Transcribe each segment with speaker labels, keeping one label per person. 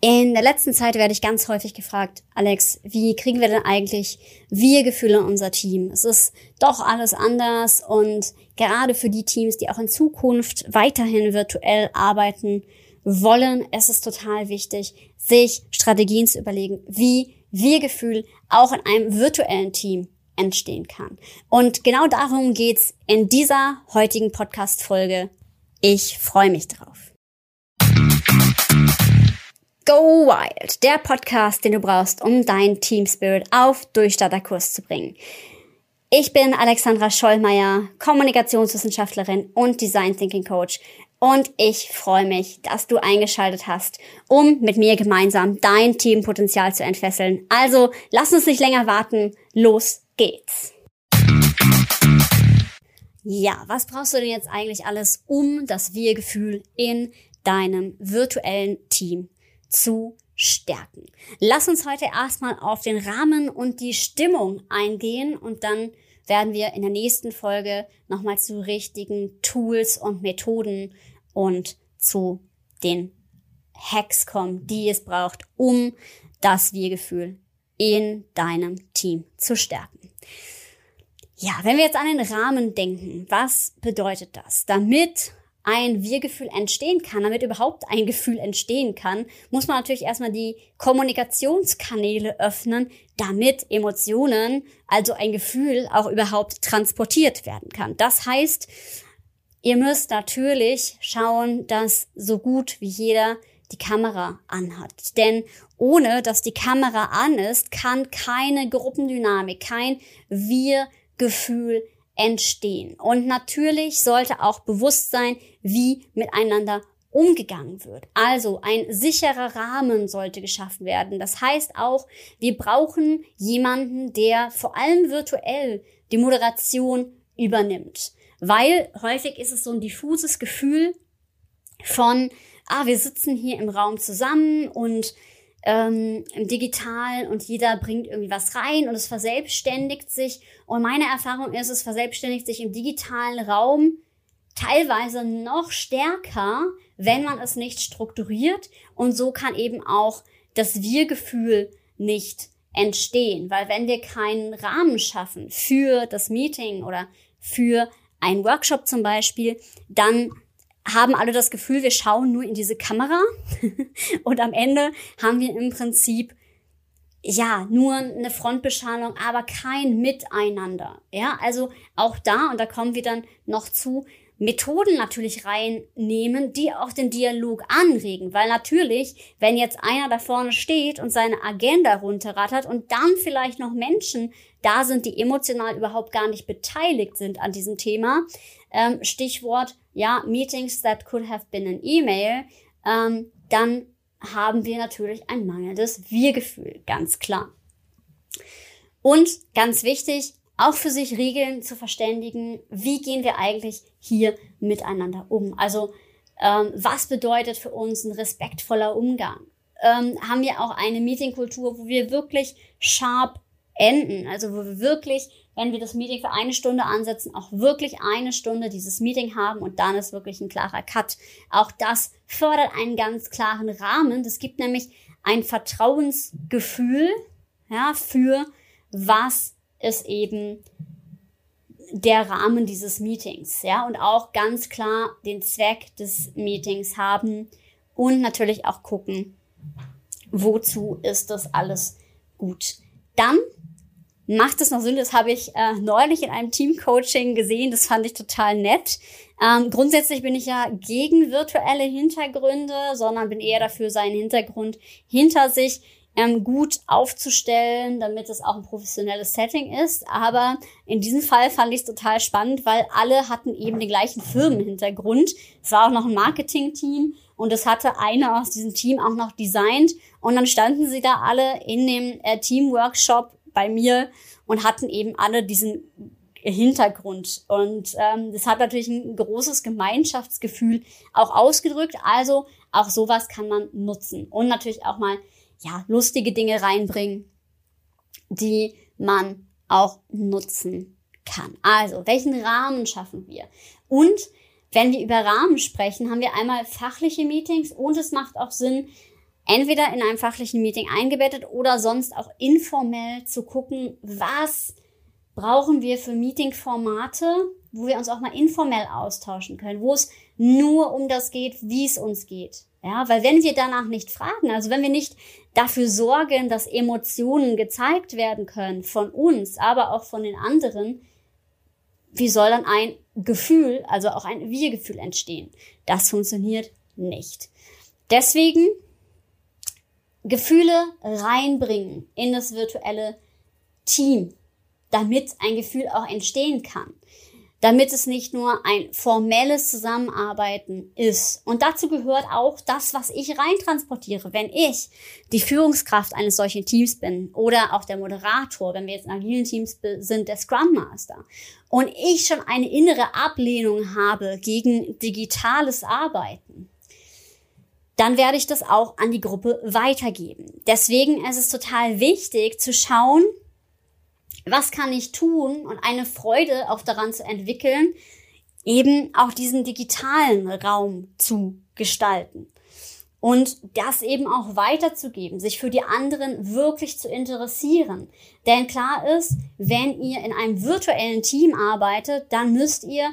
Speaker 1: In der letzten Zeit werde ich ganz häufig gefragt, Alex, wie kriegen wir denn eigentlich Wir-Gefühle in unser Team? Es ist doch alles anders und gerade für die Teams, die auch in Zukunft weiterhin virtuell arbeiten wollen, es ist total wichtig, sich Strategien zu überlegen, wie Wir-Gefühl auch in einem virtuellen Team entstehen kann. Und genau darum geht's in dieser heutigen Podcast-Folge. Ich freue mich drauf. Go Wild, der Podcast, den du brauchst, um dein Team Spirit auf Durchstarterkurs zu bringen. Ich bin Alexandra Schollmeier, Kommunikationswissenschaftlerin und Design Thinking Coach und ich freue mich, dass du eingeschaltet hast, um mit mir gemeinsam dein Teampotenzial zu entfesseln. Also lass uns nicht länger warten, los geht's. Ja, was brauchst du denn jetzt eigentlich alles, um das Wir-Gefühl in deinem virtuellen Team zu stärken. Lass uns heute erstmal auf den Rahmen und die Stimmung eingehen und dann werden wir in der nächsten Folge nochmal zu richtigen Tools und Methoden und zu den Hacks kommen, die es braucht, um das Wir-Gefühl in deinem Team zu stärken. Ja, wenn wir jetzt an den Rahmen denken, was bedeutet das? Damit ein Wir-Gefühl entstehen kann, damit überhaupt ein Gefühl entstehen kann, muss man natürlich erstmal die Kommunikationskanäle öffnen, damit Emotionen, also ein Gefühl, auch überhaupt transportiert werden kann. Das heißt, ihr müsst natürlich schauen, dass so gut wie jeder die Kamera anhat. Denn ohne dass die Kamera an ist, kann keine Gruppendynamik, kein Wir-Gefühl entstehen. Und natürlich sollte auch bewusst sein, wie miteinander umgegangen wird. Also ein sicherer Rahmen sollte geschaffen werden. Das heißt auch, wir brauchen jemanden, der vor allem virtuell die Moderation übernimmt. Weil häufig ist es so ein diffuses Gefühl von, ah, wir sitzen hier im Raum zusammen und ähm, im Digitalen und jeder bringt irgendwie was rein und es verselbstständigt sich. Und meine Erfahrung ist, es verselbstständigt sich im digitalen Raum teilweise noch stärker, wenn man es nicht strukturiert. Und so kann eben auch das Wir-Gefühl nicht entstehen. Weil wenn wir keinen Rahmen schaffen für das Meeting oder für einen Workshop zum Beispiel, dann haben alle das Gefühl, wir schauen nur in diese Kamera und am Ende haben wir im Prinzip ja, nur eine Frontbeschallung, aber kein Miteinander. Ja, also auch da, und da kommen wir dann noch zu, Methoden natürlich reinnehmen, die auch den Dialog anregen. Weil natürlich, wenn jetzt einer da vorne steht und seine Agenda runterrattert und dann vielleicht noch Menschen da sind, die emotional überhaupt gar nicht beteiligt sind an diesem Thema, ähm, Stichwort, ja, Meetings that could have been an email, ähm, dann haben wir natürlich ein mangelndes Wir-Gefühl, ganz klar. Und ganz wichtig, auch für sich Regeln zu verständigen, wie gehen wir eigentlich hier miteinander um? Also ähm, was bedeutet für uns ein respektvoller Umgang? Ähm, haben wir auch eine Meetingkultur, wo wir wirklich sharp enden? Also wo wir wirklich, wenn wir das Meeting für eine Stunde ansetzen, auch wirklich eine Stunde dieses Meeting haben und dann ist wirklich ein klarer Cut. Auch das fördert einen ganz klaren Rahmen. Das gibt nämlich ein Vertrauensgefühl, ja, für was ist eben der Rahmen dieses Meetings, ja, und auch ganz klar den Zweck des Meetings haben und natürlich auch gucken, wozu ist das alles gut. Dann macht es noch Sinn, das habe ich äh, neulich in einem Teamcoaching gesehen, das fand ich total nett. Ähm, grundsätzlich bin ich ja gegen virtuelle Hintergründe, sondern bin eher dafür, seinen Hintergrund hinter sich ähm, gut aufzustellen, damit es auch ein professionelles Setting ist. Aber in diesem Fall fand ich es total spannend, weil alle hatten eben den gleichen Firmenhintergrund. Es war auch noch ein Marketing-Team und es hatte einer aus diesem Team auch noch designt. Und dann standen sie da alle in dem äh, Team-Workshop bei mir und hatten eben alle diesen Hintergrund. Und ähm, das hat natürlich ein großes Gemeinschaftsgefühl auch ausgedrückt. Also auch sowas kann man nutzen. Und natürlich auch mal ja, lustige Dinge reinbringen, die man auch nutzen kann. Also, welchen Rahmen schaffen wir? Und wenn wir über Rahmen sprechen, haben wir einmal fachliche Meetings und es macht auch Sinn, entweder in einem fachlichen Meeting eingebettet oder sonst auch informell zu gucken, was brauchen wir für Meetingformate, wo wir uns auch mal informell austauschen können, wo es nur um das geht, wie es uns geht. Ja, weil wenn wir danach nicht fragen, also wenn wir nicht dafür sorgen, dass Emotionen gezeigt werden können von uns, aber auch von den anderen, wie soll dann ein Gefühl, also auch ein Wir-Gefühl entstehen? Das funktioniert nicht. Deswegen Gefühle reinbringen in das virtuelle Team, damit ein Gefühl auch entstehen kann damit es nicht nur ein formelles Zusammenarbeiten ist. Und dazu gehört auch das, was ich reintransportiere. Wenn ich die Führungskraft eines solchen Teams bin oder auch der Moderator, wenn wir jetzt in agilen Teams sind, der Scrum Master, und ich schon eine innere Ablehnung habe gegen digitales Arbeiten, dann werde ich das auch an die Gruppe weitergeben. Deswegen ist es total wichtig zu schauen, was kann ich tun und eine Freude auch daran zu entwickeln, eben auch diesen digitalen Raum zu gestalten. Und das eben auch weiterzugeben, sich für die anderen wirklich zu interessieren. Denn klar ist, wenn ihr in einem virtuellen Team arbeitet, dann müsst ihr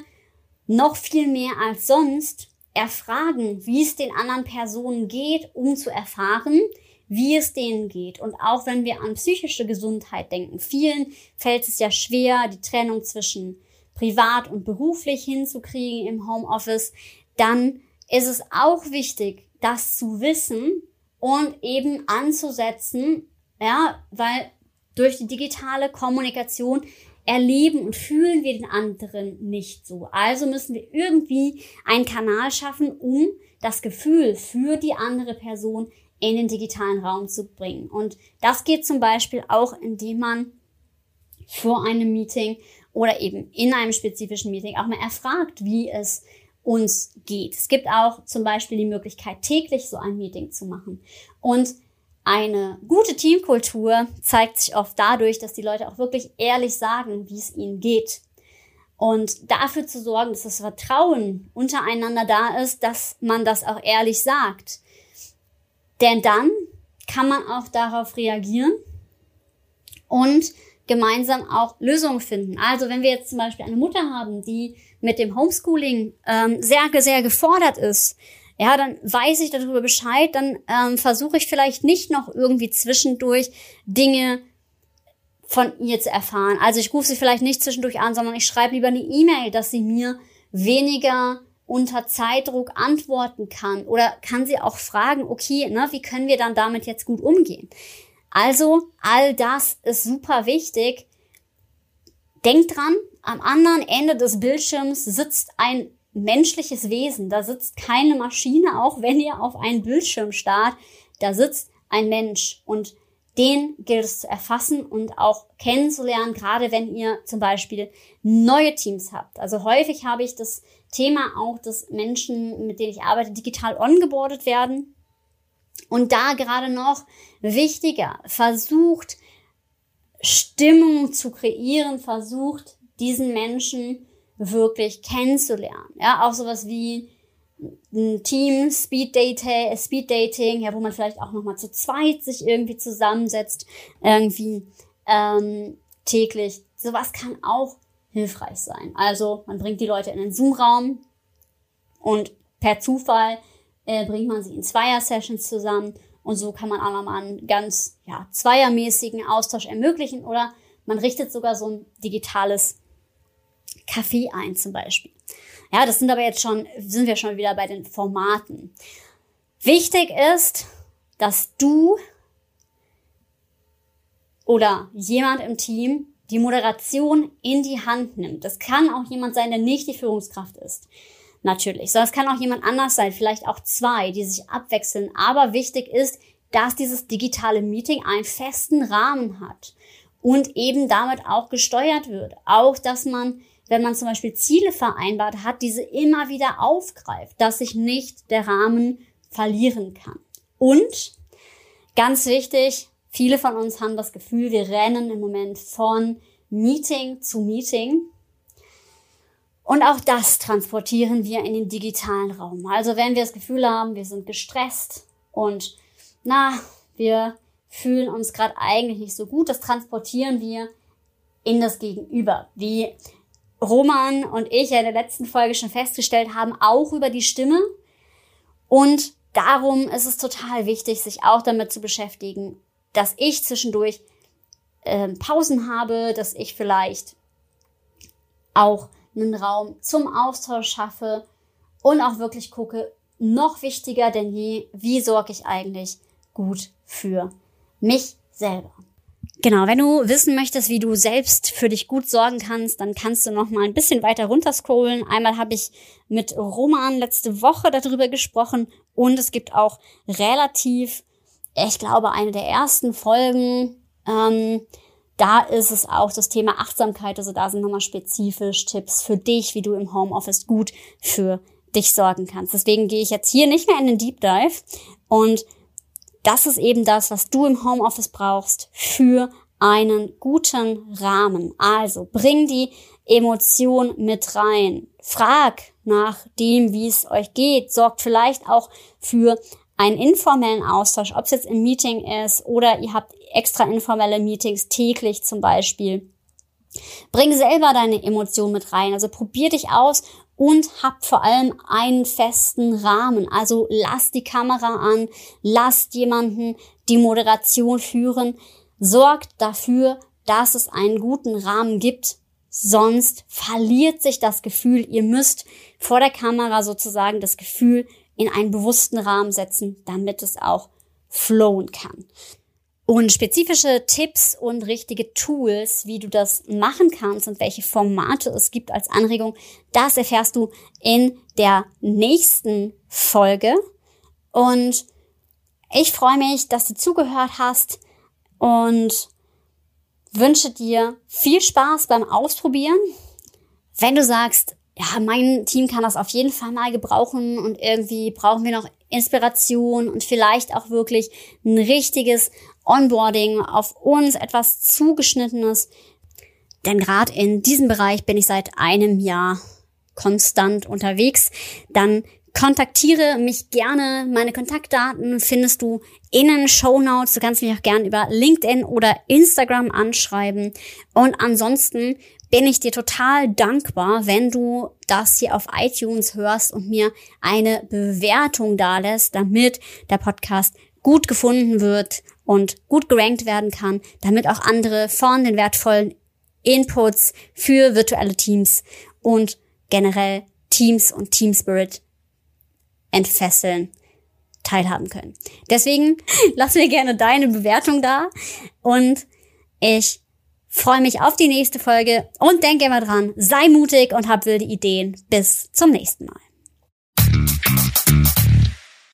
Speaker 1: noch viel mehr als sonst erfragen, wie es den anderen Personen geht, um zu erfahren, wie es denen geht. Und auch wenn wir an psychische Gesundheit denken, vielen fällt es ja schwer, die Trennung zwischen privat und beruflich hinzukriegen im Homeoffice, dann ist es auch wichtig, das zu wissen und eben anzusetzen, ja, weil durch die digitale Kommunikation erleben und fühlen wir den anderen nicht so. Also müssen wir irgendwie einen Kanal schaffen, um das Gefühl für die andere Person in den digitalen Raum zu bringen. Und das geht zum Beispiel auch, indem man vor einem Meeting oder eben in einem spezifischen Meeting auch mal erfragt, wie es uns geht. Es gibt auch zum Beispiel die Möglichkeit, täglich so ein Meeting zu machen. Und eine gute Teamkultur zeigt sich oft dadurch, dass die Leute auch wirklich ehrlich sagen, wie es ihnen geht. Und dafür zu sorgen, dass das Vertrauen untereinander da ist, dass man das auch ehrlich sagt. Denn dann kann man auch darauf reagieren und gemeinsam auch Lösungen finden. Also wenn wir jetzt zum Beispiel eine Mutter haben, die mit dem Homeschooling ähm, sehr, sehr gefordert ist, ja, dann weiß ich darüber Bescheid, dann ähm, versuche ich vielleicht nicht noch irgendwie zwischendurch Dinge von ihr zu erfahren. Also ich rufe sie vielleicht nicht zwischendurch an, sondern ich schreibe lieber eine E-Mail, dass sie mir weniger unter Zeitdruck antworten kann oder kann sie auch fragen, okay, ne, wie können wir dann damit jetzt gut umgehen? Also all das ist super wichtig. Denkt dran, am anderen Ende des Bildschirms sitzt ein menschliches Wesen. Da sitzt keine Maschine, auch wenn ihr auf einen Bildschirm starrt. Da sitzt ein Mensch und den gilt es zu erfassen und auch kennenzulernen, gerade wenn ihr zum Beispiel neue Teams habt. Also häufig habe ich das Thema auch, dass Menschen, mit denen ich arbeite, digital ongeboardet werden. Und da gerade noch wichtiger, versucht Stimmung zu kreieren, versucht diesen Menschen wirklich kennenzulernen. Ja, auch sowas wie ein Team, Speed Dating, Speed Dating, ja, wo man vielleicht auch nochmal zu zweit sich irgendwie zusammensetzt, irgendwie ähm, täglich. Sowas kann auch hilfreich sein. Also man bringt die Leute in den Zoom-Raum und per Zufall äh, bringt man sie in Zweier-Sessions zusammen und so kann man auch nochmal einen ganz ja, zweiermäßigen Austausch ermöglichen oder man richtet sogar so ein digitales Café ein zum Beispiel. Ja, das sind aber jetzt schon, sind wir schon wieder bei den Formaten. Wichtig ist, dass du oder jemand im Team die Moderation in die Hand nimmt. Das kann auch jemand sein, der nicht die Führungskraft ist. Natürlich. Sondern es kann auch jemand anders sein, vielleicht auch zwei, die sich abwechseln. Aber wichtig ist, dass dieses digitale Meeting einen festen Rahmen hat und eben damit auch gesteuert wird. Auch, dass man, wenn man zum Beispiel Ziele vereinbart hat, diese immer wieder aufgreift, dass sich nicht der Rahmen verlieren kann. Und ganz wichtig, Viele von uns haben das Gefühl, wir rennen im Moment von Meeting zu Meeting. Und auch das transportieren wir in den digitalen Raum. Also wenn wir das Gefühl haben, wir sind gestresst und na, wir fühlen uns gerade eigentlich nicht so gut, das transportieren wir in das Gegenüber. Wie Roman und ich ja in der letzten Folge schon festgestellt haben, auch über die Stimme. Und darum ist es total wichtig, sich auch damit zu beschäftigen, dass ich zwischendurch äh, Pausen habe, dass ich vielleicht auch einen Raum zum Austausch schaffe und auch wirklich gucke, noch wichtiger denn je, wie sorge ich eigentlich gut für mich selber. Genau, wenn du wissen möchtest, wie du selbst für dich gut sorgen kannst, dann kannst du noch mal ein bisschen weiter runterscrollen. Einmal habe ich mit Roman letzte Woche darüber gesprochen und es gibt auch relativ, ich glaube, eine der ersten Folgen, ähm, da ist es auch das Thema Achtsamkeit. Also da sind nochmal spezifisch Tipps für dich, wie du im Homeoffice gut für dich sorgen kannst. Deswegen gehe ich jetzt hier nicht mehr in den Deep Dive und das ist eben das, was du im Homeoffice brauchst für einen guten Rahmen. Also bring die Emotion mit rein. Frag nach dem, wie es euch geht. Sorgt vielleicht auch für einen informellen Austausch, ob es jetzt im Meeting ist oder ihr habt extra informelle Meetings täglich zum Beispiel. Bring selber deine Emotion mit rein. Also probier dich aus und habt vor allem einen festen Rahmen. Also lasst die Kamera an, lasst jemanden die Moderation führen, sorgt dafür, dass es einen guten Rahmen gibt. Sonst verliert sich das Gefühl, ihr müsst vor der Kamera sozusagen das Gefühl in einen bewussten Rahmen setzen, damit es auch flowen kann. Und spezifische Tipps und richtige Tools, wie du das machen kannst und welche Formate es gibt als Anregung, das erfährst du in der nächsten Folge. Und ich freue mich, dass du zugehört hast und wünsche dir viel Spaß beim Ausprobieren. Wenn du sagst, ja, mein Team kann das auf jeden Fall mal gebrauchen und irgendwie brauchen wir noch Inspiration und vielleicht auch wirklich ein richtiges Onboarding auf uns, etwas zugeschnittenes. Denn gerade in diesem Bereich bin ich seit einem Jahr konstant unterwegs. Dann kontaktiere mich gerne. Meine Kontaktdaten findest du in den Show Notes. Du kannst mich auch gerne über LinkedIn oder Instagram anschreiben. Und ansonsten bin ich dir total dankbar, wenn du das hier auf iTunes hörst und mir eine Bewertung dalässt, damit der Podcast gut gefunden wird und gut gerankt werden kann, damit auch andere von den wertvollen Inputs für virtuelle Teams und generell Teams und Team Spirit entfesseln teilhaben können. Deswegen lass mir gerne deine Bewertung da und ich freue mich auf die nächste Folge und denke immer dran, sei mutig und hab wilde Ideen. Bis zum nächsten Mal.